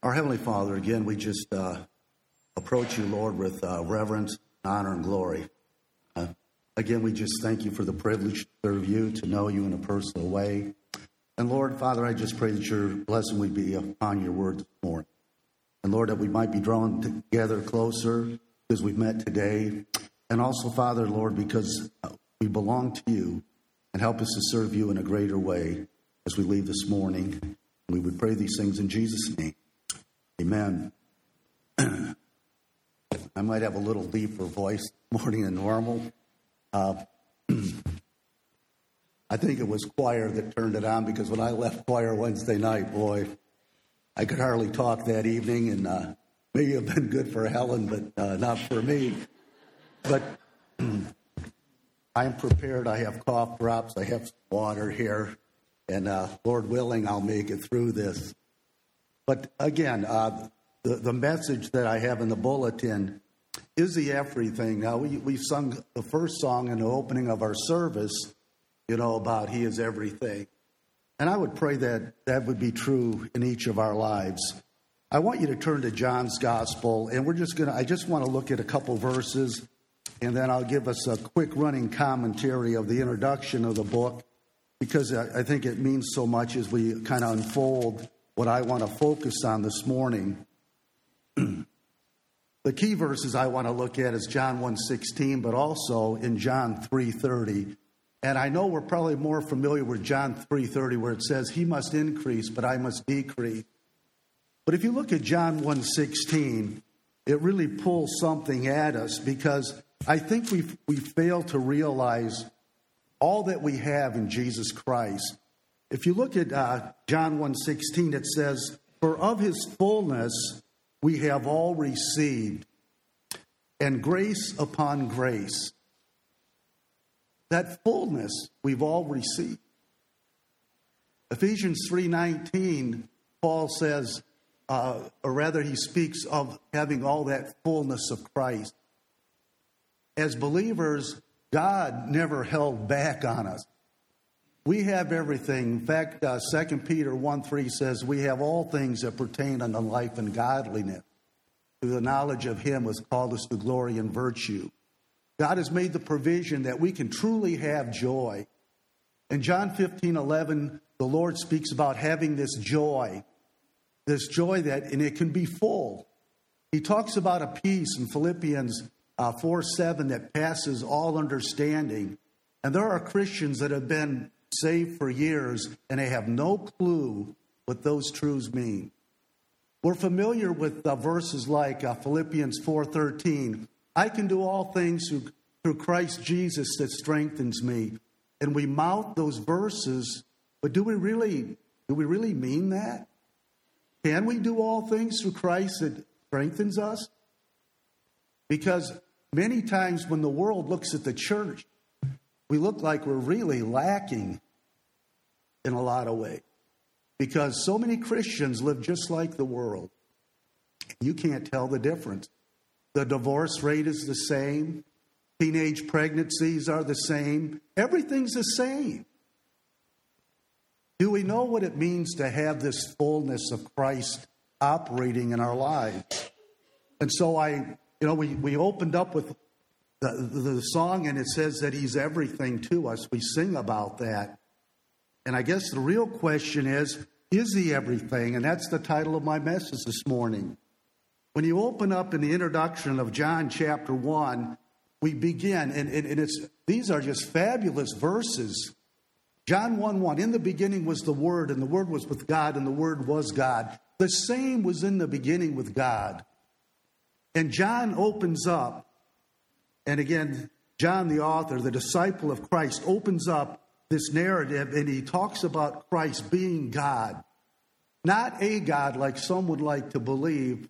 Our Heavenly Father, again, we just uh, approach you, Lord, with uh, reverence, honor, and glory. Uh, again, we just thank you for the privilege to serve you, to know you in a personal way. And Lord, Father, I just pray that your blessing would be upon your word this morning. And Lord, that we might be drawn together closer because we've met today. And also, Father, Lord, because uh, we belong to you and help us to serve you in a greater way as we leave this morning. We would pray these things in Jesus' name. Amen. I might have a little deeper voice morning than normal. Uh, I think it was choir that turned it on because when I left choir Wednesday night, boy, I could hardly talk that evening, and uh, maybe have been good for Helen, but uh, not for me. But I'm prepared. I have cough drops. I have water here, and uh, Lord willing, I'll make it through this. But again, uh, the the message that I have in the bulletin is the everything. Now we we sung the first song in the opening of our service, you know, about He is everything. And I would pray that that would be true in each of our lives. I want you to turn to John's Gospel, and we're just going to, I just want to look at a couple verses, and then I'll give us a quick running commentary of the introduction of the book, because I think it means so much as we kind of unfold what I want to focus on this morning. the key verses I want to look at is John 1:16, but also in John 3:30. And I know we're probably more familiar with John 3:30 where it says he must increase but I must decrease. But if you look at John 1:16, it really pulls something at us because I think we we fail to realize all that we have in Jesus Christ. If you look at uh, John 1:16 it says for of his fullness we have all received and grace upon grace that fullness we've all received. Ephesians 3:19 Paul says uh, or rather he speaks of having all that fullness of Christ. As believers, God never held back on us. We have everything. In fact, uh, 2 Peter 1 3 says, We have all things that pertain unto life and godliness. Through the knowledge of Him was called us to glory and virtue. God has made the provision that we can truly have joy. In John 15 11, the Lord speaks about having this joy, this joy that, and it can be full. He talks about a peace in Philippians uh, 4 7 that passes all understanding. And there are Christians that have been saved for years and they have no clue what those truths mean. We're familiar with uh, verses like uh, Philippians 4:13, I can do all things through, through Christ Jesus that strengthens me. And we mouth those verses, but do we really do we really mean that? Can we do all things through Christ that strengthens us? Because many times when the world looks at the church, we look like we're really lacking in a lot of ways. Because so many Christians live just like the world. You can't tell the difference. The divorce rate is the same. Teenage pregnancies are the same. Everything's the same. Do we know what it means to have this fullness of Christ operating in our lives? And so I, you know, we, we opened up with the, the, song and it says that He's everything to us. We sing about that. And I guess the real question is, is He everything? And that's the title of my message this morning. When you open up in the introduction of John chapter 1, we begin, and, and, and it's these are just fabulous verses. John 1 1, in the beginning was the Word, and the Word was with God, and the Word was God. The same was in the beginning with God. And John opens up, and again, John, the author, the disciple of Christ, opens up this narrative and he talks about Christ being God. Not a God like some would like to believe,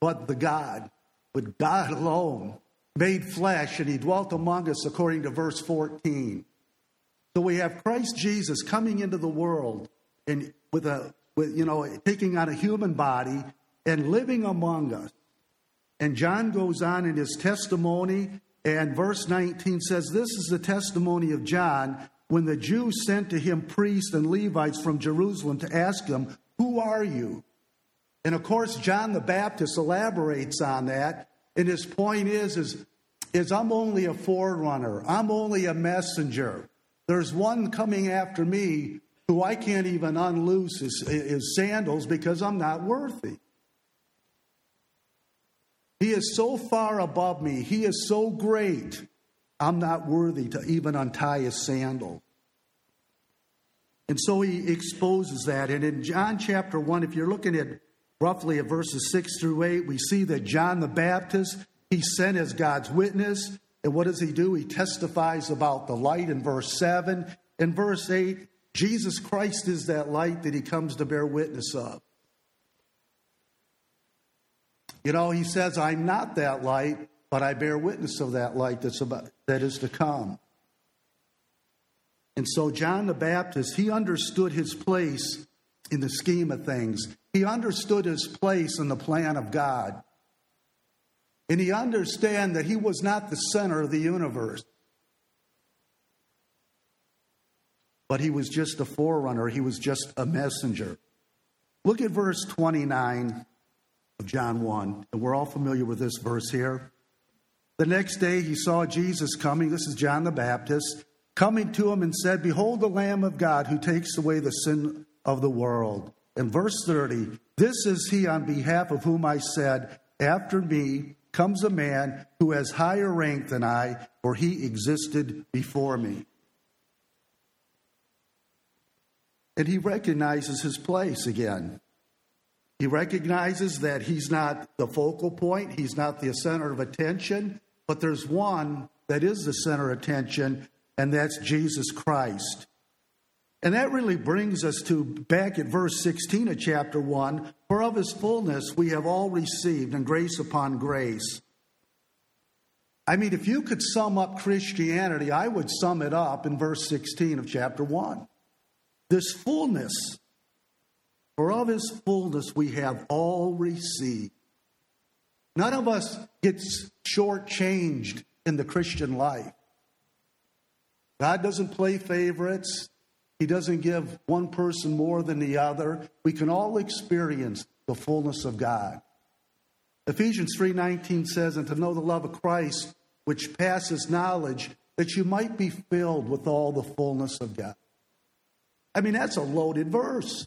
but the God, but God alone, made flesh, and he dwelt among us according to verse 14. So we have Christ Jesus coming into the world and with a with you know taking on a human body and living among us. And John goes on in his testimony, and verse 19 says, This is the testimony of John when the Jews sent to him priests and Levites from Jerusalem to ask him, Who are you? And of course, John the Baptist elaborates on that. And his point is, is, is I'm only a forerunner. I'm only a messenger. There's one coming after me who I can't even unloose his, his sandals because I'm not worthy. He is so far above me. He is so great. I'm not worthy to even untie his sandal. And so he exposes that. And in John chapter 1, if you're looking at roughly at verses 6 through 8, we see that John the Baptist, he sent as God's witness. And what does he do? He testifies about the light in verse 7. In verse 8, Jesus Christ is that light that he comes to bear witness of. You know, he says, I'm not that light, but I bear witness of that light that's about, that is to come. And so John the Baptist, he understood his place in the scheme of things. He understood his place in the plan of God. And he understood that he was not the center of the universe. But he was just a forerunner, he was just a messenger. Look at verse 29 of John 1, and we're all familiar with this verse here. The next day he saw Jesus coming. This is John the Baptist coming to him and said, Behold the Lamb of God who takes away the sin of the world. In verse 30, this is he on behalf of whom I said, After me comes a man who has higher rank than I, for he existed before me. And he recognizes his place again. He recognizes that he's not the focal point, he's not the center of attention, but there's one that is the center of attention, and that's Jesus Christ. And that really brings us to back at verse 16 of chapter 1 For of his fullness we have all received, and grace upon grace. I mean, if you could sum up Christianity, I would sum it up in verse 16 of chapter 1. This fullness, for of his fullness we have all received. None of us gets shortchanged in the Christian life. God doesn't play favorites. He doesn't give one person more than the other. We can all experience the fullness of God. Ephesians 3:19 says, "And to know the love of Christ, which passes knowledge, that you might be filled with all the fullness of God." I mean, that's a loaded verse.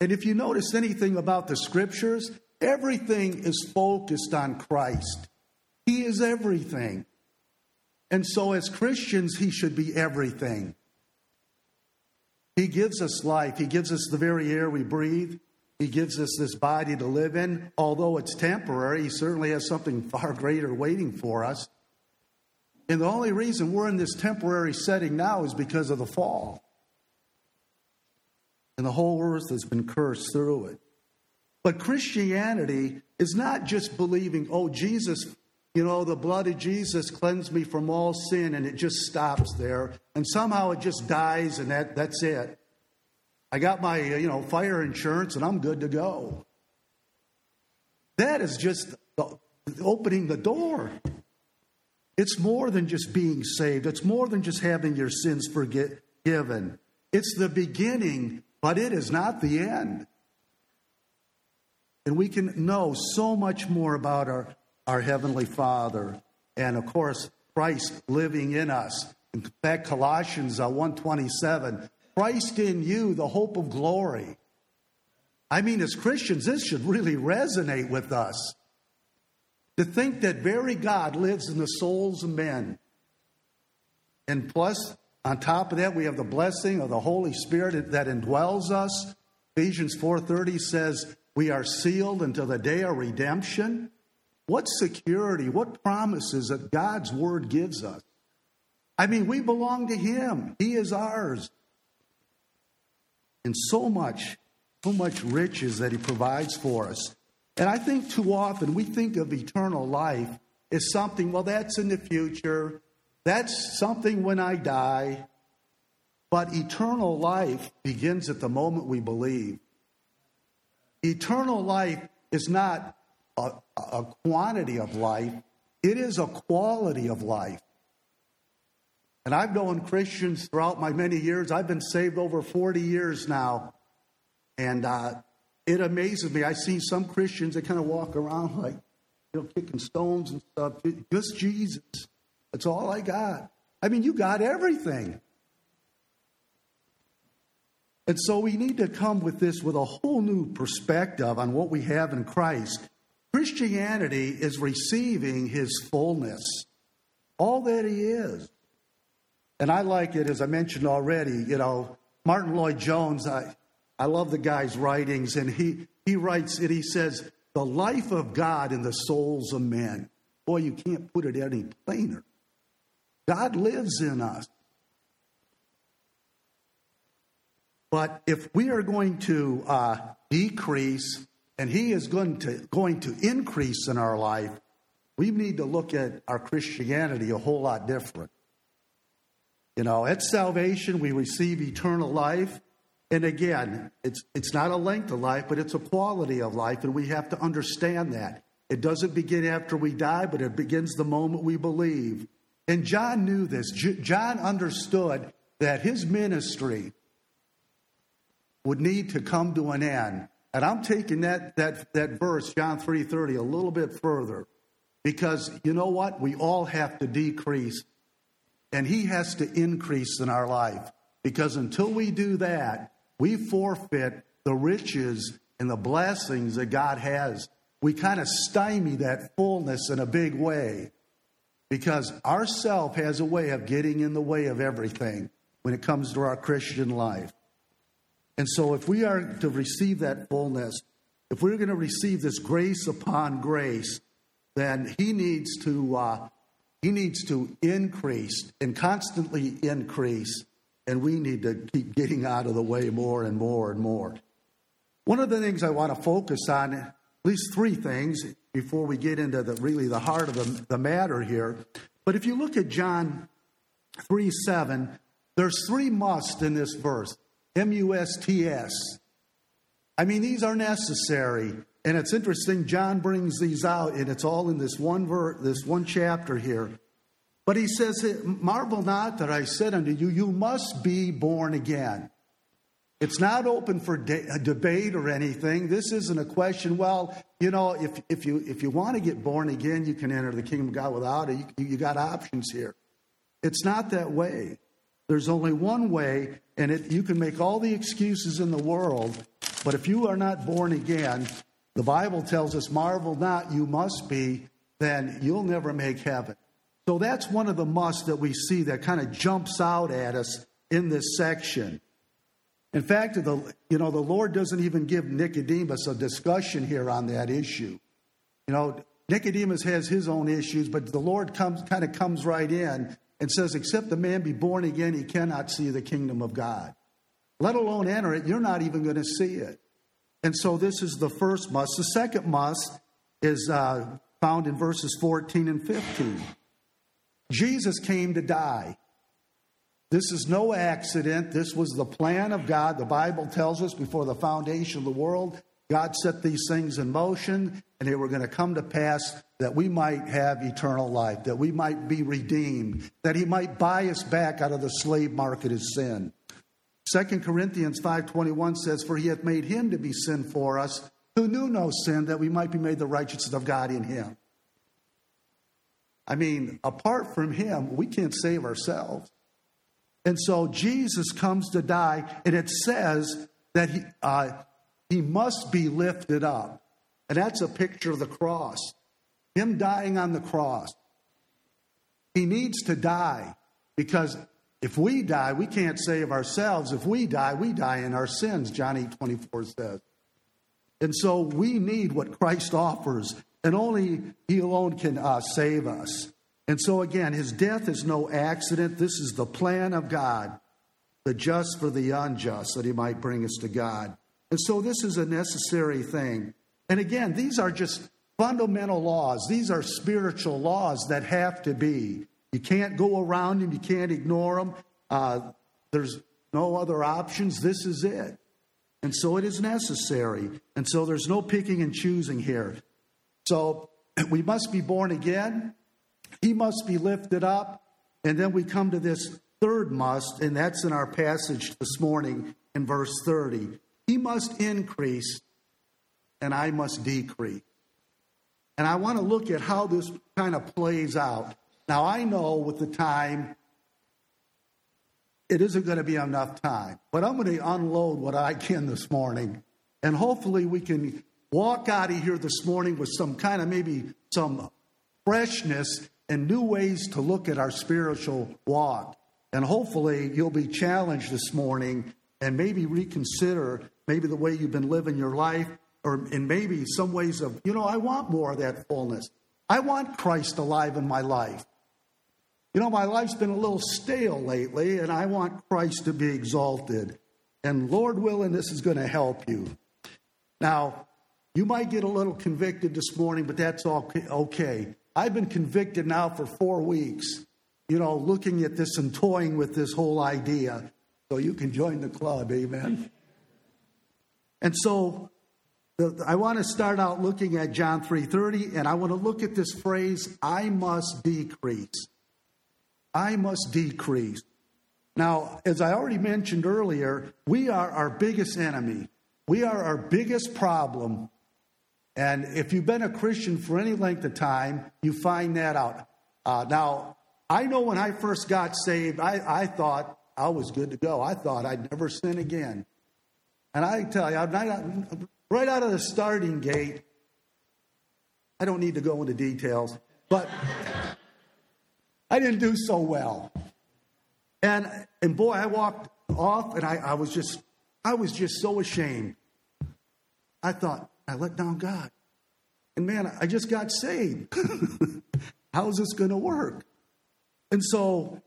And if you notice anything about the scriptures, everything is focused on Christ. He is everything. And so, as Christians, He should be everything. He gives us life, He gives us the very air we breathe, He gives us this body to live in. Although it's temporary, He certainly has something far greater waiting for us. And the only reason we're in this temporary setting now is because of the fall. And the whole earth has been cursed through it. But Christianity is not just believing, oh, Jesus you know, the blood of Jesus cleansed me from all sin, and it just stops there. And somehow it just dies, and that, that's it. I got my, uh, you know, fire insurance, and I'm good to go. That is just opening the door. It's more than just being saved. It's more than just having your sins forgiven. It's the beginning, but it is not the end. And we can know so much more about our our Heavenly Father, and of course, Christ living in us. In fact, Colossians uh, 127, Christ in you, the hope of glory. I mean, as Christians, this should really resonate with us. To think that very God lives in the souls of men. And plus, on top of that, we have the blessing of the Holy Spirit that indwells us. Ephesians 4:30 says, "We are sealed until the day of redemption." What security, what promises that God's word gives us. I mean, we belong to Him, He is ours. And so much, so much riches that He provides for us. And I think too often we think of eternal life as something, well, that's in the future. That's something when I die. But eternal life begins at the moment we believe. Eternal life is not a, a quantity of life, it is a quality of life. And I've known Christians throughout my many years. I've been saved over 40 years now. And uh, it amazes me. I see some Christians that kind of walk around like, you know, kicking stones and stuff. Just Jesus. That's all I got. I mean, you got everything. And so we need to come with this with a whole new perspective on what we have in Christ. Christianity is receiving his fullness, all that he is. And I like it, as I mentioned already, you know, Martyn Lloyd-Jones, I, I love the guy's writings, and he, he writes it, he says, the life of God in the souls of men. Boy, you can't put it any plainer. God lives in us. But if we are going to uh, decrease and He is going to, going to increase in our life, we need to look at our Christianity a whole lot different. You know, at salvation, we receive eternal life. And again, it's, it's not a length of life, but it's a quality of life, and we have to understand that. It doesn't begin after we die, but it begins the moment we believe. And John knew this. John understood that his ministry would need to come to an end. And I'm taking that, that, that verse, John 3.30, a little bit further. Because you know what? We all have to decrease, and he has to increase in our life. Because until we do that, we forfeit the riches and the blessings that God has. We kind of stymie that fullness in a big way because our self has a way of getting in the way of everything when it comes to our Christian life. And so, if we are to receive that fullness, if we're going to receive this grace upon grace, then He needs to uh, He needs to increase and constantly increase and we need to keep getting out of the way more and more and more. One of the things I want to focus on, at least three things before we get into the really the heart of the, the matter here. But if you look at John 3 7, there's three musts in this verse M U S T S. I mean, these are necessary. And it's interesting, John brings these out, and it's all in this one ver- this one chapter here. But he says, Marvel not that I said unto you, you must be born again. It's not open for de- uh, debate or anything. This isn't a question. Well, you know, if, if you if you want to get born again, you can enter the kingdom of God without it. You, you got options here. It's not that way. There's only one way, and it, you can make all the excuses in the world. But if you are not born again, the Bible tells us, "Marvel not, you must be." Then you'll never make heaven. So that's one of the musts that we see that kind of jumps out at us in this section. In fact, the, you know, the Lord doesn't even give Nicodemus a discussion here on that issue. You know, Nicodemus has his own issues, but the Lord comes kind of comes right in and says, Except the man be born again, he cannot see the kingdom of God. Let alone enter it, you're not even going to see it. And so this is the first must. The second must is uh, found in verses 14 and 15. Jesus came to die. This is no accident. This was the plan of God. The Bible tells us before the foundation of the world, God set these things in motion and they were going to come to pass that we might have eternal life, that we might be redeemed, that He might buy us back out of the slave market of sin. 2 Corinthians 5:21 says for he hath made him to be sin for us who knew no sin that we might be made the righteousness of God in him. I mean, apart from him, we can't save ourselves. And so Jesus comes to die, and it says that he, uh, he must be lifted up. And that's a picture of the cross. Him dying on the cross. He needs to die because if we die, we can't save ourselves. If we die, we die in our sins, John 8 24 says. And so we need what Christ offers and only He alone can uh, save us. And so, again, His death is no accident. This is the plan of God, the just for the unjust, that He might bring us to God. And so, this is a necessary thing. And again, these are just fundamental laws, these are spiritual laws that have to be. You can't go around them, you can't ignore them. Uh, there's no other options. This is it. And so it is necessary. And so there's no picking and choosing here. So we must be born again. He must be lifted up. And then we come to this third must, and that's in our passage this morning in verse 30. He must increase, and I must decrease. And I want to look at how this kind of plays out. Now, I know with the time, it isn't going to be enough time, but I'm going to unload what I can this morning. And hopefully, we can walk out of here this morning with some kind of maybe some freshness and new ways to look at our spiritual walk. And hopefully, you'll be challenged this morning and maybe reconsider maybe the way you've been living your life, or in maybe some ways of, you know, I want more of that fullness. I want Christ alive in my life. You know, my life's been a little stale lately, and I want Christ to be exalted. And Lord willing, this is going to help you. Now, you might get a little convicted this morning, but that's all okay. I've been convicted now for four weeks, you know, looking at this and toying with this whole idea. So you can join the club, amen. And so I want to start out looking at John 3:30 and I want to look at this phrase I must decrease. I must decrease. Now, as I already mentioned earlier, we are our biggest enemy. We are our biggest problem and if you've been a Christian for any length of time, you find that out. Uh, now, I know when I first got saved, I, I thought I was good to go. I thought I'd never sin again. And I tell you, right out of the starting gate, I don't need to go into details, but I didn't do so well. And and boy, I walked off and I, I was just I was just so ashamed. I thought, I let down God. And man, I just got saved. How's this going to work? And so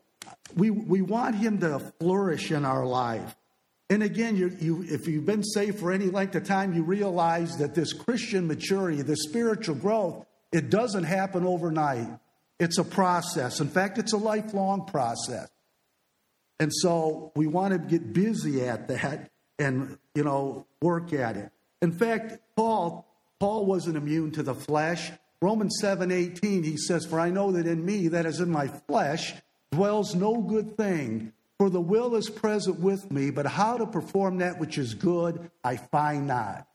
we, we want Him to flourish in our life. And again, you, you, if you've been saved for any length of time, you realize that this Christian maturity, this spiritual growth, it doesn't happen overnight. It's a process. In fact, it's a lifelong process. And so we want to get busy at that and, you know, work at it. In fact, Paul, Paul wasn't immune to the flesh. Romans 7 18, he says, For I know that in me, that is in my flesh, dwells no good thing. For the will is present with me, but how to perform that which is good, I find not.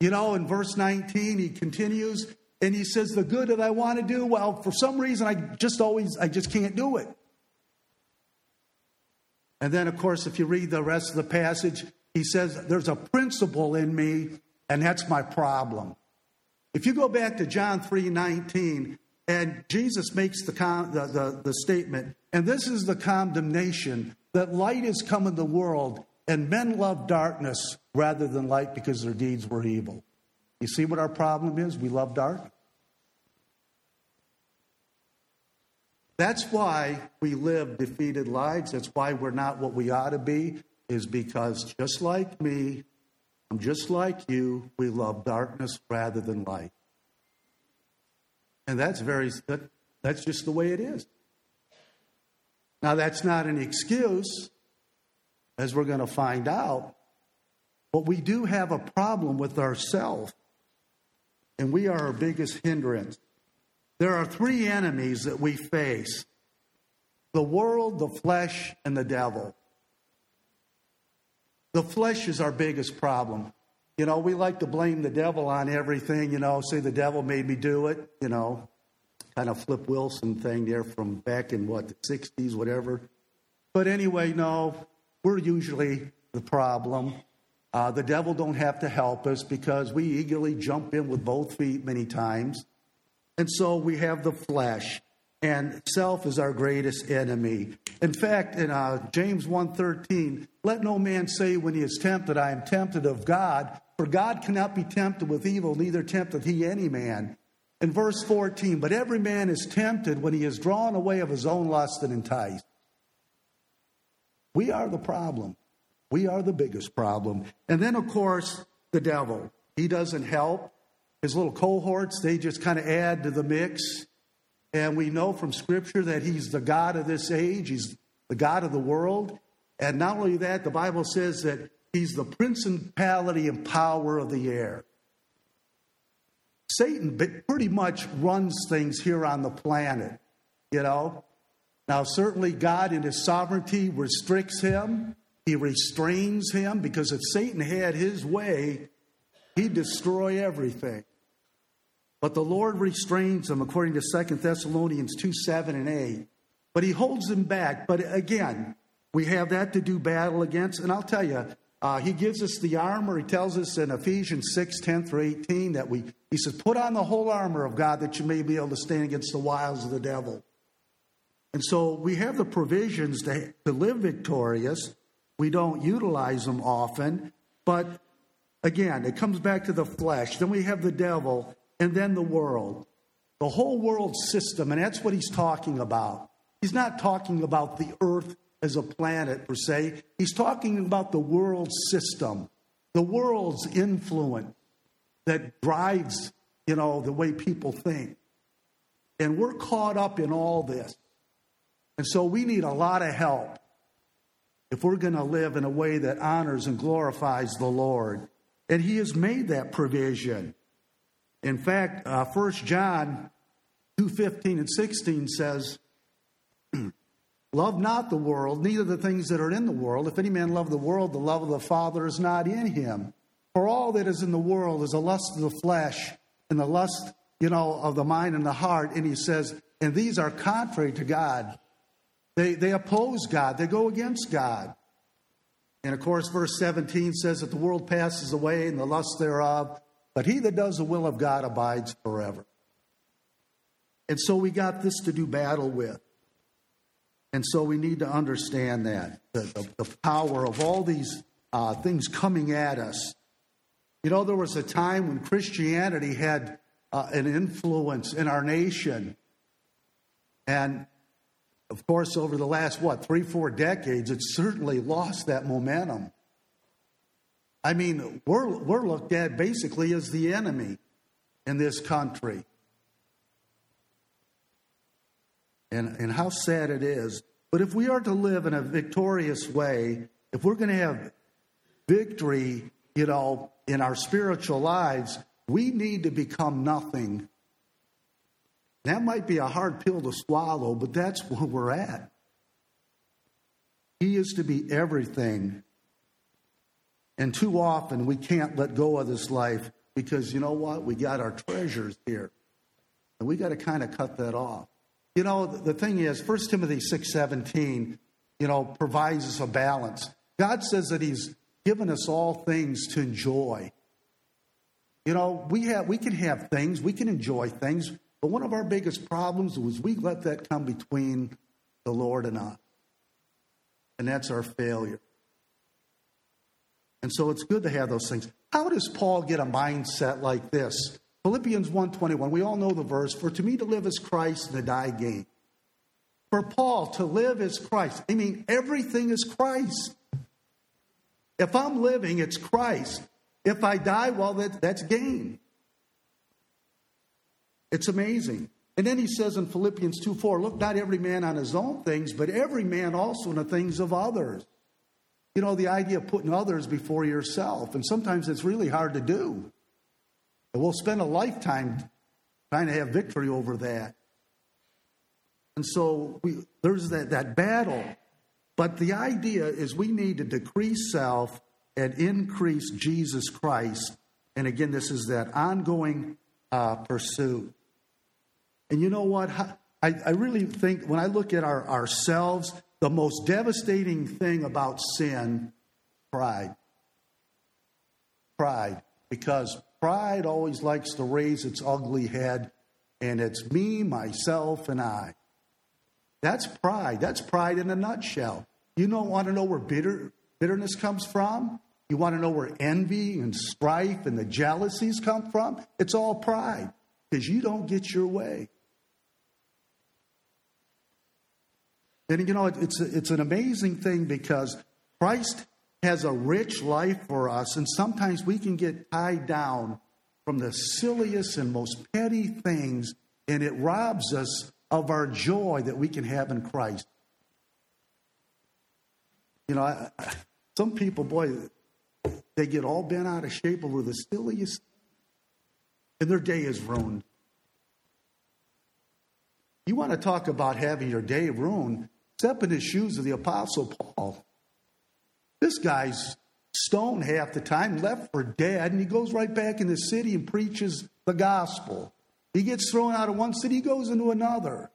You know, in verse 19, he continues and he says, The good that I want to do, well, for some reason, I just always, I just can't do it. And then, of course, if you read the rest of the passage, he says, There's a principle in me, and that's my problem. If you go back to John 3 19, and Jesus makes the, con- the, the, the statement, and this is the condemnation that light has come in the world, and men love darkness rather than light because their deeds were evil. You see what our problem is? We love dark. That's why we live defeated lives. That's why we're not what we ought to be is because just like me, I'm just like you, we love darkness rather than light. And that's very that, that's just the way it is. Now that's not an excuse as we're going to find out, but we do have a problem with ourselves. And we are our biggest hindrance. There are three enemies that we face the world, the flesh, and the devil. The flesh is our biggest problem. You know, we like to blame the devil on everything, you know, say the devil made me do it, you know, kind of Flip Wilson thing there from back in what, the 60s, whatever. But anyway, no, we're usually the problem. Uh, the devil don't have to help us because we eagerly jump in with both feet many times. And so we have the flesh and self is our greatest enemy. In fact, in uh, James 1:13, let no man say when he is tempted, I am tempted of God, for God cannot be tempted with evil, neither tempteth he any man. In verse 14, but every man is tempted when he is drawn away of his own lust and enticed. We are the problem. We are the biggest problem. And then, of course, the devil. He doesn't help. His little cohorts, they just kind of add to the mix. And we know from Scripture that he's the God of this age, he's the God of the world. And not only that, the Bible says that he's the principality and power of the air. Satan pretty much runs things here on the planet, you know. Now, certainly, God in his sovereignty restricts him, he restrains him, because if Satan had his way, he'd destroy everything. But the Lord restrains them, according to 2 Thessalonians 2 7 and 8. But he holds them back. But again, we have that to do battle against. And I'll tell you, uh, he gives us the armor. He tells us in Ephesians 6 10 through 18 that we, he says, put on the whole armor of God that you may be able to stand against the wiles of the devil. And so we have the provisions to, to live victorious. We don't utilize them often. But again, it comes back to the flesh. Then we have the devil and then the world. The whole world system. And that's what he's talking about. He's not talking about the earth as a planet per se. He's talking about the world system, the world's influence that drives, you know, the way people think. And we're caught up in all this. And so we need a lot of help if we're going to live in a way that honors and glorifies the Lord. And he has made that provision. In fact, uh, 1 John 2:15 and 16 says, Love not the world, neither the things that are in the world. If any man love the world, the love of the Father is not in him. For all that is in the world is the lust of the flesh and the lust, you know, of the mind and the heart. And he says, and these are contrary to God. They, they oppose God, they go against God. And of course, verse 17 says that the world passes away and the lust thereof, but he that does the will of God abides forever. And so we got this to do battle with. And so we need to understand that the, the, the power of all these uh, things coming at us. You know, there was a time when Christianity had uh, an influence in our nation. And of course, over the last, what, three, four decades, it's certainly lost that momentum. I mean, we're, we're looked at basically as the enemy in this country. and, and how sad it is. But if we are to live in a victorious way, if we're going to have victory, you know, in our spiritual lives, we need to become nothing. That might be a hard pill to swallow, but that's where we're at. He is to be everything. And too often we can't let go of this life because you know what? We got our treasures here. And we got to kind of cut that off. You know, the thing is, 1 Timothy 6.17, you know, provides us a balance. God says that he's given us all things to enjoy. You know, we have we can have things, we can enjoy things, but one of our biggest problems was we let that come between the Lord and us. And that's our failure. And so it's good to have those things. How does Paul get a mindset like this? Philippians 1:21. We all know the verse, for to me to live is Christ and to die gain. For Paul to live is Christ. I mean, everything is Christ. If I'm living, it's Christ. If I die, well, that, that's gain. It's amazing. And then he says in Philippians 2 4, look not every man on his own things, but every man also in the things of others. You know, the idea of putting others before yourself. And sometimes it's really hard to do. And we'll spend a lifetime trying to have victory over that. And so we, there's that, that battle. But the idea is we need to decrease self and increase Jesus Christ. And again, this is that ongoing uh, pursuit. And you know what? I, I really think when I look at our, ourselves, the most devastating thing about sin, pride. Pride. Because Pride always likes to raise its ugly head, and it's me, myself, and I. That's pride. That's pride in a nutshell. You don't want to know where bitter, bitterness comes from? You want to know where envy and strife and the jealousies come from? It's all pride because you don't get your way. And you know, it's, it's an amazing thing because Christ has a rich life for us, and sometimes we can get tied down from the silliest and most petty things, and it robs us of our joy that we can have in Christ. You know, I, some people, boy, they get all bent out of shape over the silliest, and their day is ruined. You want to talk about having your day ruined? Step in the shoes of the Apostle Paul. This guy's stoned half the time, left for dead, and he goes right back in the city and preaches the gospel. He gets thrown out of one city, he goes into another.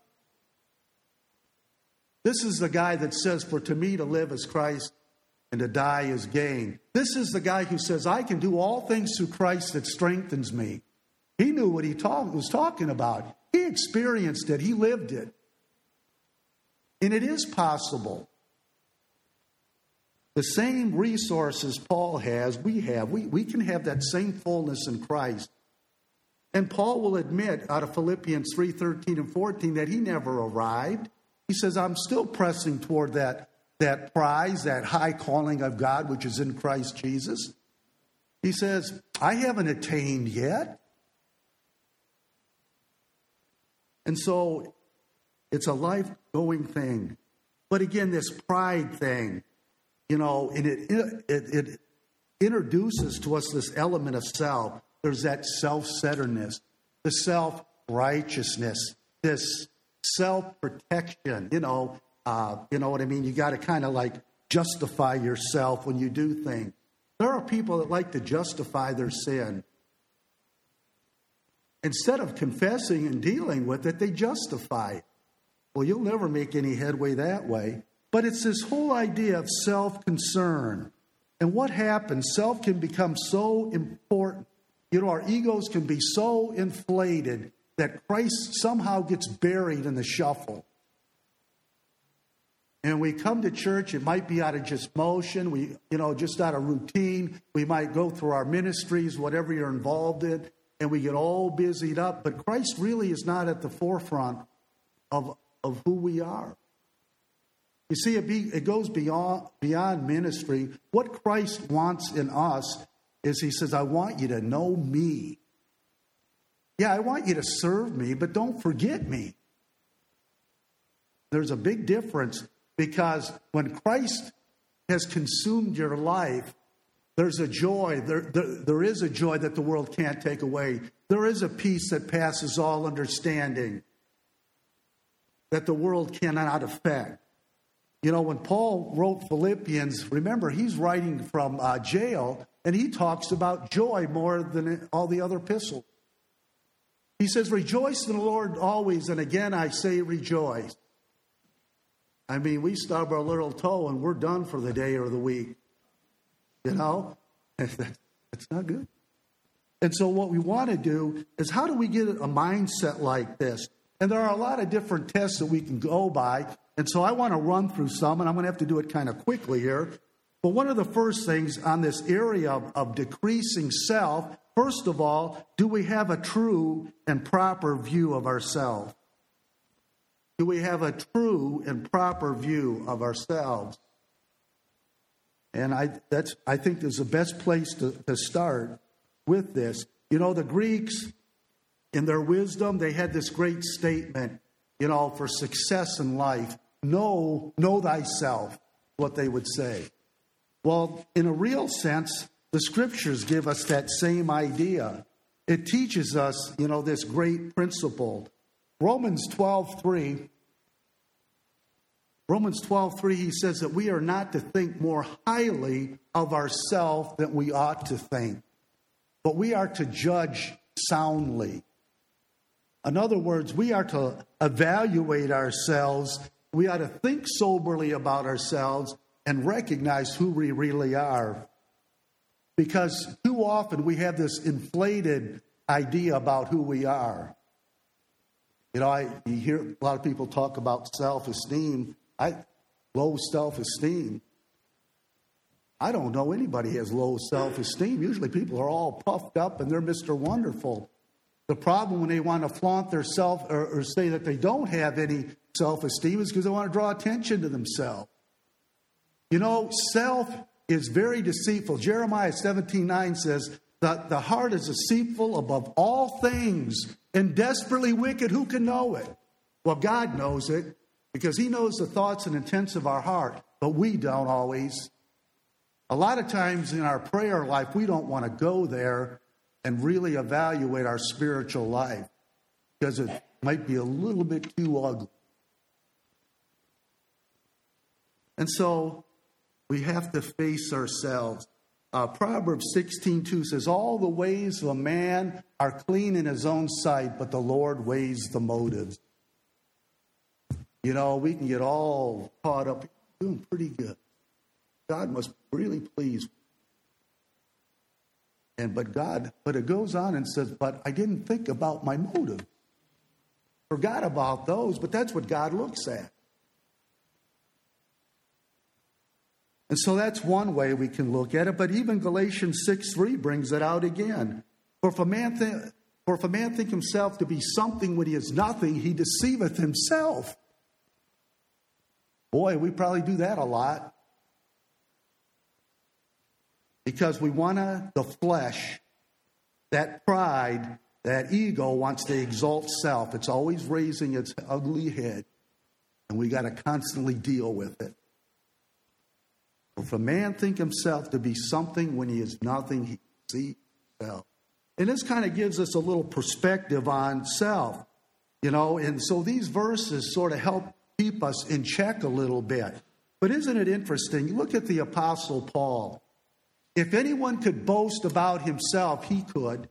This is the guy that says, For to me to live is Christ and to die is gain. This is the guy who says, I can do all things through Christ that strengthens me. He knew what he talk, was talking about. He experienced it, he lived it. And it is possible. The same resources Paul has, we have. We, we can have that same fullness in Christ. And Paul will admit out of Philippians 3 13 and 14 that he never arrived. He says, I'm still pressing toward that, that prize, that high calling of God, which is in Christ Jesus. He says, I haven't attained yet. And so it's a life going thing. But again, this pride thing, you know, and it, it, it introduces to us this element of self. There's that self centeredness, the self righteousness, this self protection. You know, uh, you know what I mean? You got to kind of like justify yourself when you do things. There are people that like to justify their sin. Instead of confessing and dealing with it, they justify it. Well, you'll never make any headway that way. But it's this whole idea of self concern. And what happens? Self can become so important. You know, our egos can be so inflated that Christ somehow gets buried in the shuffle. And we come to church, it might be out of just motion, we, you know, just out of routine. We might go through our ministries, whatever you're involved in, and we get all busied up. But Christ really is not at the forefront of, of who we are. You see, it, be, it goes beyond, beyond ministry. What Christ wants in us is He says, I want you to know me. Yeah, I want you to serve me, but don't forget me. There's a big difference because when Christ has consumed your life, there's a joy. There, there, there is a joy that the world can't take away. There is a peace that passes all understanding that the world cannot affect. You know, when Paul wrote Philippians, remember, he's writing from uh, jail and he talks about joy more than all the other epistles. He says, Rejoice in the Lord always, and again I say rejoice. I mean, we stub our little toe and we're done for the day or the week. You know? That's not good. And so, what we want to do is how do we get a mindset like this? And there are a lot of different tests that we can go by. And so, I want to run through some, and I'm going to have to do it kind of quickly here. But one of the first things on this area of, of decreasing self, first of all, do we have a true and proper view of ourselves? Do we have a true and proper view of ourselves? And I, that's, I think is the best place to, to start with this. You know, the Greeks, in their wisdom, they had this great statement, you know, for success in life know, know thyself, what they would say. Well, in a real sense, the scriptures give us that same idea. It teaches us, you know, this great principle. Romans 12, 3 Romans 12, 3, he says that we are not to think more highly of ourselves than we ought to think, but we are to judge soundly. In other words, we are to evaluate ourselves. We ought to think soberly about ourselves and recognize who we really are. Because too often we have this inflated idea about who we are. You know, I you hear a lot of people talk about self esteem, I low self esteem. I don't know anybody has low self esteem. Usually people are all puffed up and they're Mr. Wonderful. The problem when they want to flaunt their self or, or say that they don't have any self esteem is because they want to draw attention to themselves. You know, self is very deceitful. Jeremiah 17 9 says, that the heart is deceitful above all things and desperately wicked. Who can know it? Well, God knows it because He knows the thoughts and intents of our heart, but we don't always. A lot of times in our prayer life, we don't want to go there and really evaluate our spiritual life because it might be a little bit too ugly. And so we have to face ourselves. uh, Proverbs 16 2 says, All the ways of a man are clean in his own sight, but the Lord weighs the motives. You know, we can get all caught up doing pretty good. God must be really pleased. And but God, but it goes on and says, But I didn't think about my motive. Forgot about those, but that's what God looks at. And so that's one way we can look at it. But even Galatians 6 3 brings it out again. For if a man, th- for if a man think himself to be something when he is nothing, he deceiveth himself. Boy, we probably do that a lot. Because we want to, the flesh, that pride, that ego wants to exalt self. It's always raising its ugly head. And we got to constantly deal with it. If a man think himself to be something when he is nothing, he sees himself. And this kind of gives us a little perspective on self, you know, and so these verses sort of help keep us in check a little bit. But isn't it interesting? Look at the Apostle Paul. If anyone could boast about himself, he could.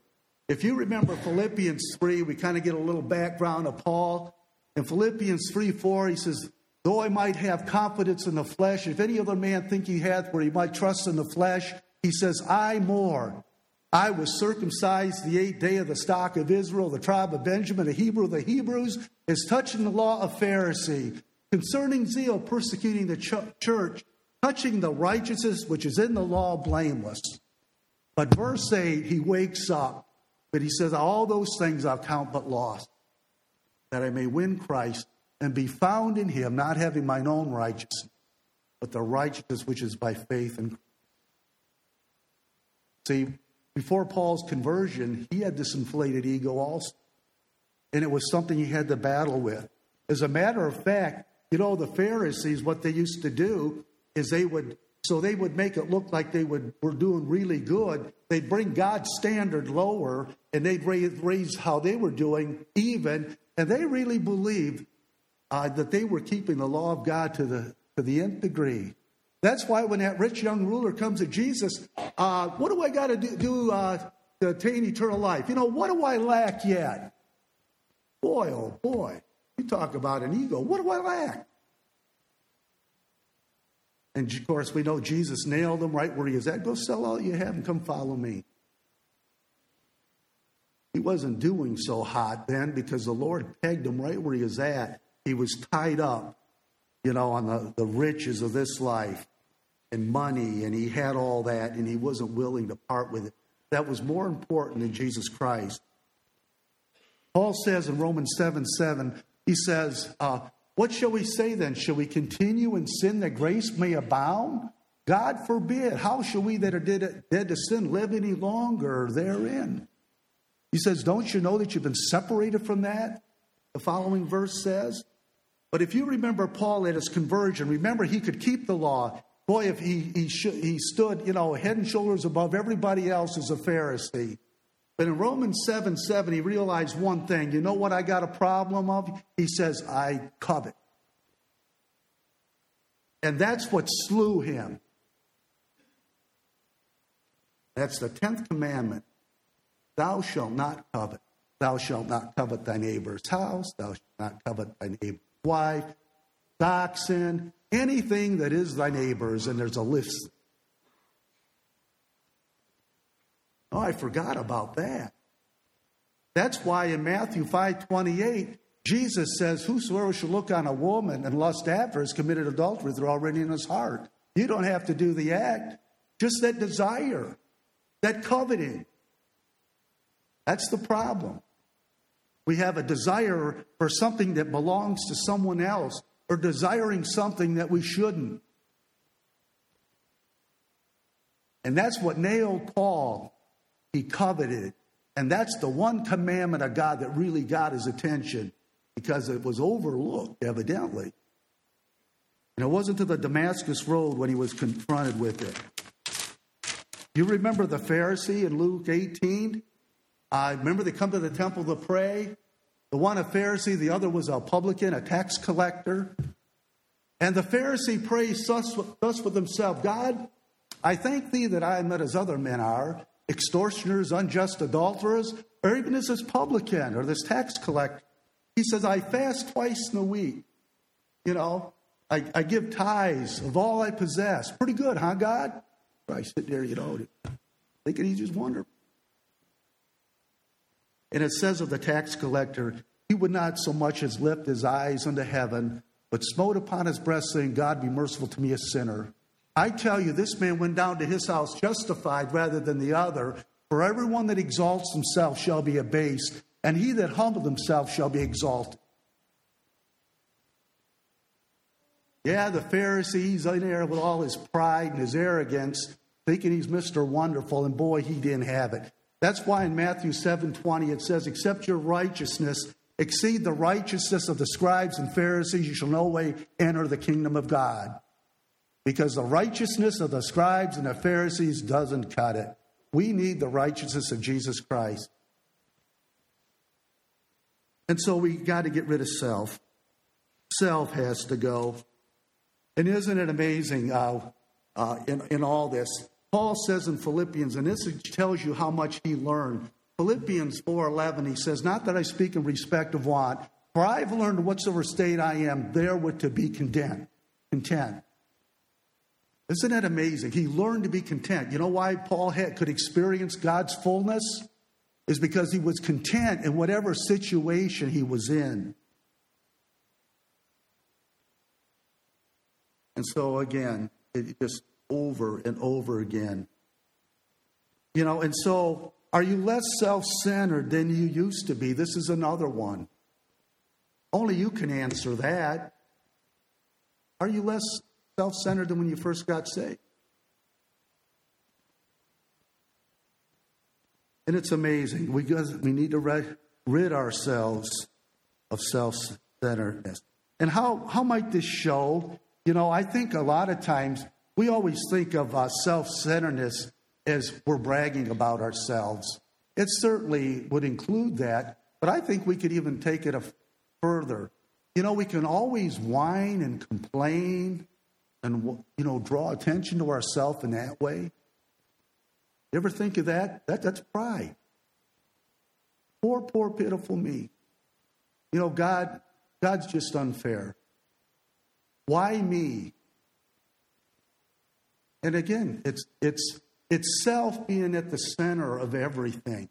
If you remember Philippians 3, we kind of get a little background of Paul. In Philippians 3 4, he says, Though I might have confidence in the flesh, if any other man think he hath where he might trust in the flesh, he says, I more. I was circumcised the eighth day of the stock of Israel, the tribe of Benjamin, a Hebrew of the Hebrews, is touching the law of Pharisee, concerning zeal, persecuting the ch- church, touching the righteousness which is in the law, blameless. But verse 8, he wakes up, but he says, All those things I'll count but lost, that I may win Christ and be found in him, not having mine own righteousness, but the righteousness which is by faith in Christ. See, before Paul's conversion, he had this inflated ego also. And it was something he had to battle with. As a matter of fact, you know, the Pharisees, what they used to do is they would, so they would make it look like they would, were doing really good. They'd bring God's standard lower and they'd raise, raise how they were doing even. And they really believed uh, that they were keeping the law of God to the, to the nth degree. That's why when that rich young ruler comes to Jesus, uh, what do I got to do, do uh, to attain eternal life? You know, what do I lack yet? Boy, oh boy, you talk about an ego. What do I lack? And of course, we know Jesus nailed him right where he is at. Go sell all you have and come follow me. He wasn't doing so hot then because the Lord pegged him right where he was at. He was tied up, you know, on the, the riches of this life and money, and he had all that, and he wasn't willing to part with it. That was more important than Jesus Christ. Paul says in Romans 7 7, he says, uh, What shall we say then? Shall we continue in sin that grace may abound? God forbid. How shall we that are dead, dead to sin live any longer therein? He says, Don't you know that you've been separated from that? The following verse says, but if you remember Paul at his conversion, remember he could keep the law. Boy, if he, he, sh- he stood, you know, head and shoulders above everybody else as a Pharisee. But in Romans 7 7, he realized one thing. You know what I got a problem of? He says, I covet. And that's what slew him. That's the 10th commandment. Thou shalt not covet. Thou shalt not covet thy neighbor's house. Thou shalt not covet thy neighbor's wife, oxen, anything that is thy neighbor's, and there's a list. Oh, I forgot about that. That's why in Matthew 5 28, Jesus says, Whosoever shall look on a woman and lust after has committed adultery her already in his heart. You don't have to do the act, just that desire, that coveting. That's the problem. We have a desire for something that belongs to someone else or desiring something that we shouldn't. And that's what nailed Paul. He coveted. it. And that's the one commandment of God that really got his attention because it was overlooked, evidently. And it wasn't to the Damascus Road when he was confronted with it. You remember the Pharisee in Luke 18? Uh, remember, they come to the temple to pray. The one a Pharisee, the other was a publican, a tax collector. And the Pharisee prays thus, thus with himself God, I thank thee that I am not as other men are, extortioners, unjust adulterers, or even as this publican or this tax collector. He says, I fast twice in a week. You know, I, I give tithes of all I possess. Pretty good, huh, God? I sit there, you know, thinking he's just wonderful. And it says of the tax collector, he would not so much as lift his eyes unto heaven, but smote upon his breast, saying, God be merciful to me, a sinner. I tell you, this man went down to his house justified rather than the other. For everyone that exalts himself shall be abased, and he that humbled himself shall be exalted. Yeah, the Pharisees in there with all his pride and his arrogance, thinking he's Mr. Wonderful, and boy, he didn't have it. That's why in Matthew 7:20 it says, "Except your righteousness exceed the righteousness of the scribes and Pharisees, you shall no way enter the kingdom of God." Because the righteousness of the scribes and the Pharisees doesn't cut it. We need the righteousness of Jesus Christ. And so we got to get rid of self. Self has to go. And isn't it amazing uh, uh, in, in all this? Paul says in Philippians, and this tells you how much he learned. Philippians 4.11, he says, Not that I speak in respect of want, for I have learned whatsoever state I am, therewith to be content. content. Isn't that amazing? He learned to be content. You know why Paul had, could experience God's fullness? Is because he was content in whatever situation he was in. And so, again, it just over and over again. You know, and so are you less self centered than you used to be? This is another one. Only you can answer that. Are you less self centered than when you first got saved? And it's amazing. We, we need to rid ourselves of self centeredness. And how, how might this show? You know, I think a lot of times we always think of uh, self centeredness as we're bragging about ourselves. It certainly would include that, but I think we could even take it a further. You know, we can always whine and complain and, you know, draw attention to ourselves in that way. You ever think of that? that that's pride. Poor, poor, pitiful me. You know, God, God's just unfair. Why me? And again, it's it's it's self being at the center of everything.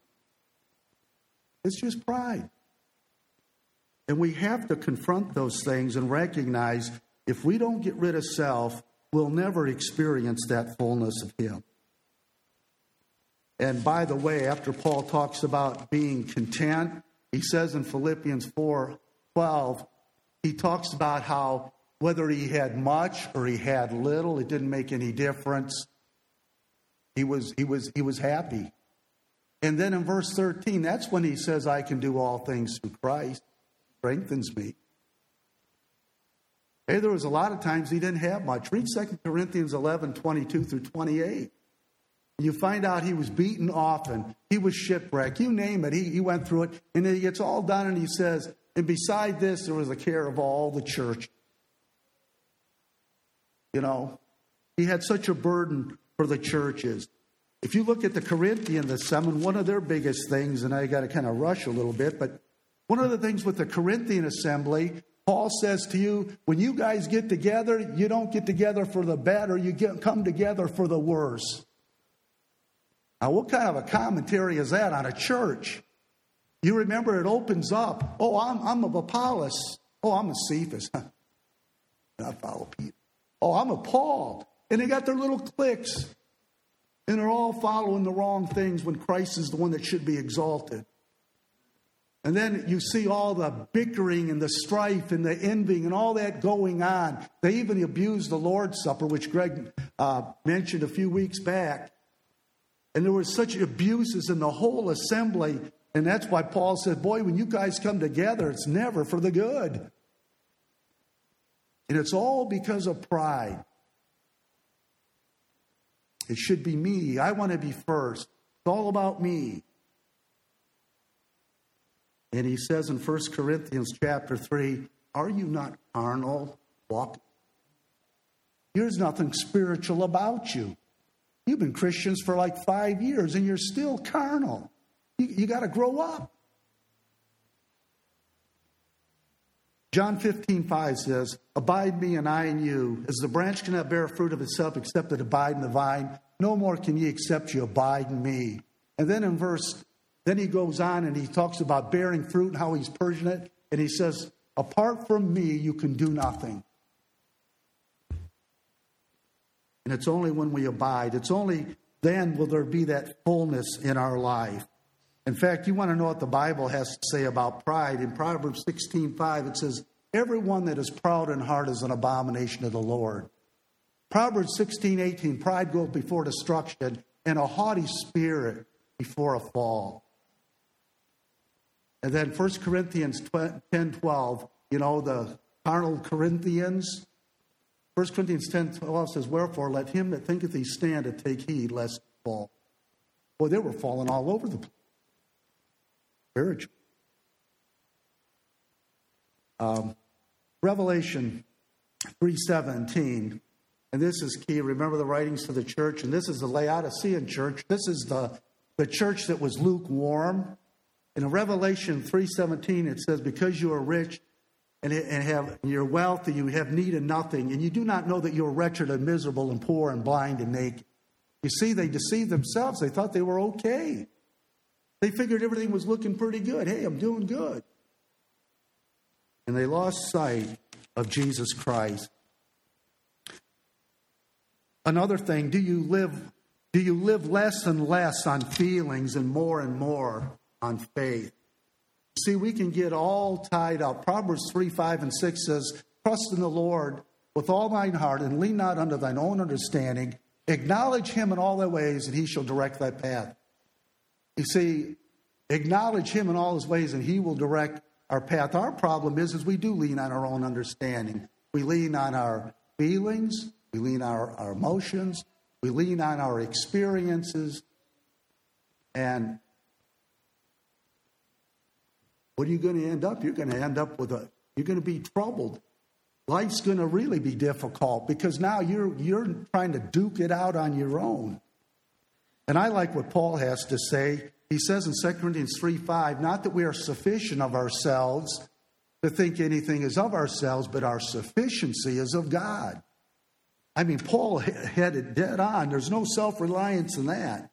It's just pride. And we have to confront those things and recognize if we don't get rid of self, we'll never experience that fullness of Him. And by the way, after Paul talks about being content, he says in Philippians 4 12, he talks about how whether he had much or he had little, it didn't make any difference. He was, he was, he was happy. And then in verse 13, that's when he says, I can do all things through Christ, strengthens me. Hey, there was a lot of times he didn't have much. Read 2 Corinthians 11, 22 through 28. You find out he was beaten often. He was shipwrecked. You name it. He, he went through it. And he gets all done and he says, and beside this, there was the care of all the church. You know, he had such a burden for the churches. If you look at the Corinthian, the seven, one of their biggest things, and I got to kind of rush a little bit, but one of the things with the Corinthian assembly, Paul says to you, when you guys get together, you don't get together for the better, you get, come together for the worse. Now, what kind of a commentary is that on a church? You remember it opens up. Oh, I'm, I'm of Apollos. Oh, I'm a Cephas. I follow Peter. Oh, I'm a Paul. And they got their little cliques. And they're all following the wrong things when Christ is the one that should be exalted. And then you see all the bickering and the strife and the envying and all that going on. They even abuse the Lord's Supper, which Greg uh, mentioned a few weeks back. And there were such abuses in the whole assembly. And that's why Paul said, Boy, when you guys come together, it's never for the good. And it's all because of pride. It should be me. I want to be first. It's all about me. And he says in 1 Corinthians chapter 3, Are you not carnal? Walk. There's nothing spiritual about you. You've been Christians for like five years and you're still carnal. You, you got to grow up. John 15, 5 says, Abide me and I in you. As the branch cannot bear fruit of itself except it abide in the vine, no more can ye except you abide in me. And then in verse, then he goes on and he talks about bearing fruit and how he's purging it. And he says, Apart from me, you can do nothing. And it's only when we abide, it's only then will there be that fullness in our life. In fact, you want to know what the Bible has to say about pride. In Proverbs 16:5 it says, "Everyone that is proud in heart is an abomination to the Lord." Proverbs 16:18, pride goes before destruction and a haughty spirit before a fall. And then 1 Corinthians 10:12, you know, the carnal Corinthians, 1 Corinthians 10 12 says, Wherefore let him that thinketh he standeth take heed lest he fall. Boy, they were falling all over the place. Spiritual. Um, Revelation 3.17, and this is key. Remember the writings to the church, and this is the Laodicean church. This is the, the church that was lukewarm. In Revelation 3.17, it says, Because you are rich, and, and have you're wealthy, you have need of nothing, and you do not know that you're wretched and miserable and poor and blind and naked. You see, they deceived themselves. They thought they were okay. They figured everything was looking pretty good. Hey, I'm doing good. And they lost sight of Jesus Christ. Another thing, do you live do you live less and less on feelings and more and more on faith? See, we can get all tied up. Proverbs 3 5 and 6 says, Trust in the Lord with all thine heart and lean not unto thine own understanding. Acknowledge him in all thy ways, and he shall direct thy path. You see, acknowledge him in all his ways, and he will direct our path. Our problem is, is we do lean on our own understanding. We lean on our feelings, we lean on our, our emotions, we lean on our experiences, and what are you going to end up? You're going to end up with a, you're going to be troubled. Life's going to really be difficult because now you're, you're trying to duke it out on your own. And I like what Paul has to say. He says in 2 Corinthians 3 5, not that we are sufficient of ourselves to think anything is of ourselves, but our sufficiency is of God. I mean, Paul had it dead on. There's no self reliance in that.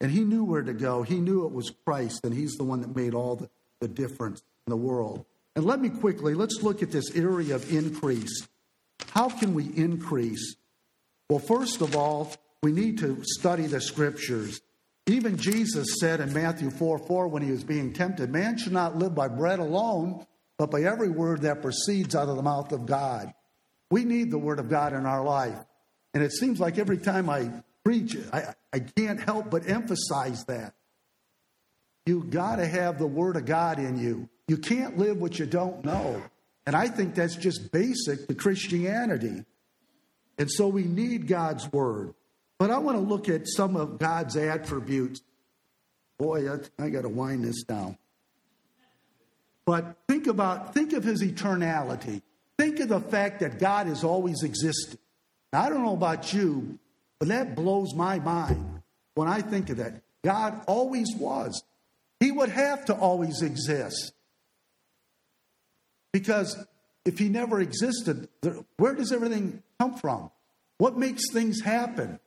And he knew where to go. He knew it was Christ, and he's the one that made all the the difference in the world. And let me quickly, let's look at this area of increase. How can we increase? Well, first of all, we need to study the scriptures. Even Jesus said in Matthew 4 4 when he was being tempted, Man should not live by bread alone, but by every word that proceeds out of the mouth of God. We need the word of God in our life. And it seems like every time I preach, I, I can't help but emphasize that. You got to have the Word of God in you. You can't live what you don't know. And I think that's just basic to Christianity. And so we need God's Word. But I want to look at some of God's attributes. Boy, I, got to wind this down. But think about, think of his eternality. Think of the fact that God has always existed. Now, I don't know about you, but that blows my mind when I think of that. God always was. He would have to always exist. Because if he never existed, where does everything come from? What makes things happen?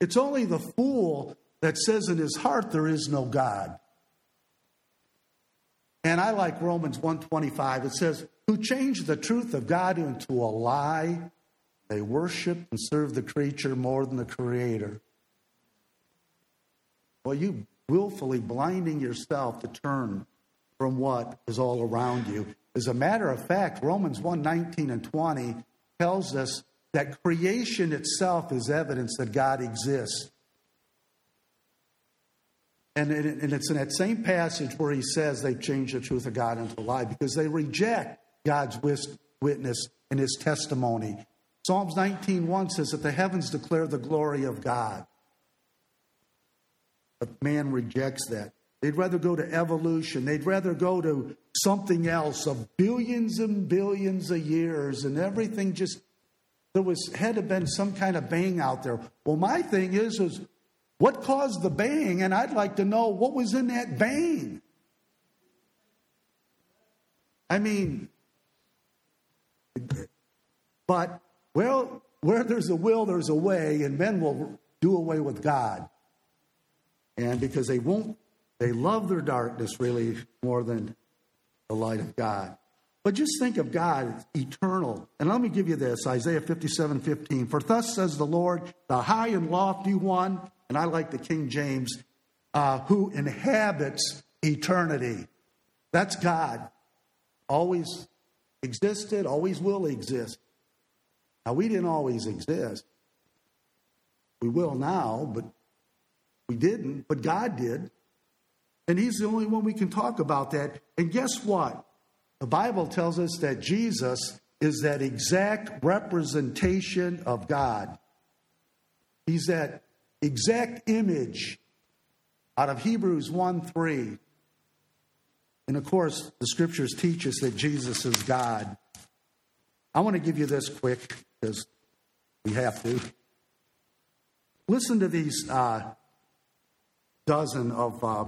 It's only the fool that says in his heart there is no God. And I like Romans 125. It says, Who changed the truth of God into a lie? They worship and serve the creature more than the creator. Well, you willfully blinding yourself to turn from what is all around you. As a matter of fact, Romans 1 19 and 20 tells us that creation itself is evidence that God exists. And, it's in that same passage where he says they've changed the truth of God into a lie because they reject God's witness and his testimony. Psalms 19:1 says that the heavens declare the glory of God. But man rejects that. They'd rather go to evolution. They'd rather go to something else of billions and billions of years and everything just there was had to been some kind of bang out there. Well, my thing is, is what caused the bang? And I'd like to know what was in that bang. I mean, but well, where there's a will, there's a way, and men will do away with God. And because they won't, they love their darkness really more than the light of God. But just think of God eternal. And let me give you this Isaiah 57 15. For thus says the Lord, the high and lofty one, and I like the King James, uh, who inhabits eternity. That's God. Always existed, always will exist. Now, we didn't always exist. We will now, but we didn't, but God did. And He's the only one we can talk about that. And guess what? The Bible tells us that Jesus is that exact representation of God. He's that exact image out of Hebrews 1 3. And of course, the scriptures teach us that Jesus is God. I want to give you this quick because we have to. Listen to these uh, dozen of uh,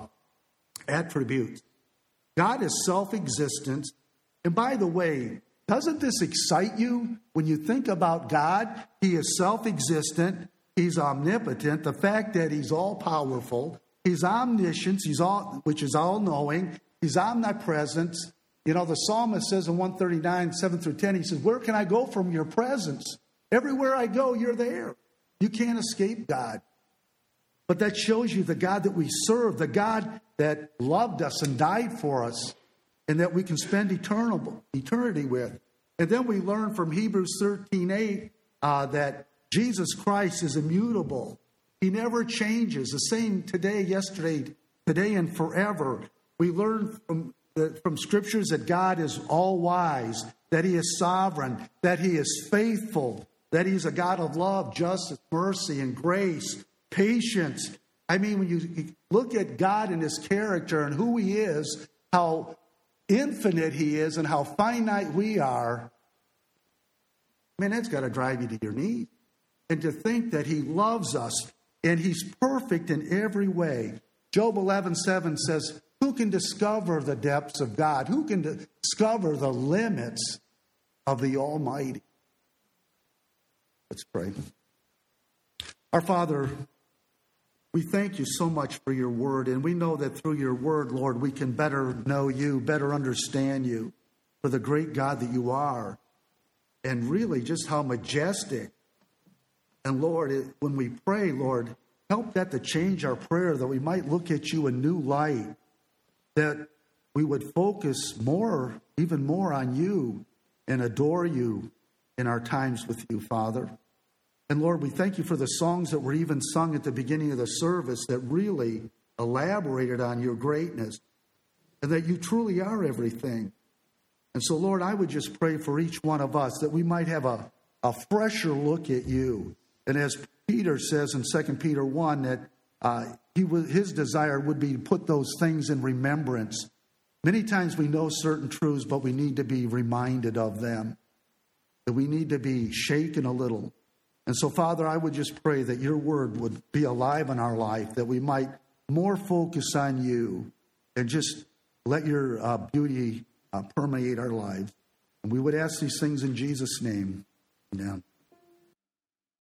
attributes God is self existent, and by the way, doesn't this excite you when you think about God? He is self existent, He's omnipotent, the fact that He's all powerful, He's omniscient, he's all, which is all knowing, He's omnipresent. You know, the psalmist says in 139, 7 through 10, he says, Where can I go from your presence? Everywhere I go, you're there. You can't escape God. But that shows you the God that we serve, the God that loved us and died for us and that we can spend eternal, eternity with. And then we learn from Hebrews 13 8 uh, that Jesus Christ is immutable. He never changes, the same today, yesterday, today, and forever. We learn from, the, from scriptures that God is all wise, that He is sovereign, that He is faithful, that He's a God of love, justice, mercy, and grace, patience. I mean, when you look at God and His character and who He is, how infinite He is and how finite we are, man, that's got to drive you to your knees. And to think that He loves us and He's perfect in every way. Job 11 7 says, Who can discover the depths of God? Who can discover the limits of the Almighty? Let's pray. Our Father, we thank you so much for your word, and we know that through your word, Lord, we can better know you, better understand you for the great God that you are, and really just how majestic. And Lord, it, when we pray, Lord, help that to change our prayer, that we might look at you in new light, that we would focus more, even more on you, and adore you in our times with you, Father. And Lord, we thank you for the songs that were even sung at the beginning of the service that really elaborated on your greatness and that you truly are everything. And so, Lord, I would just pray for each one of us that we might have a, a fresher look at you. And as Peter says in 2 Peter 1, that uh, he was, his desire would be to put those things in remembrance. Many times we know certain truths, but we need to be reminded of them. That we need to be shaken a little and so, Father, I would just pray that your word would be alive in our life, that we might more focus on you and just let your uh, beauty uh, permeate our lives. And we would ask these things in Jesus' name. Amen.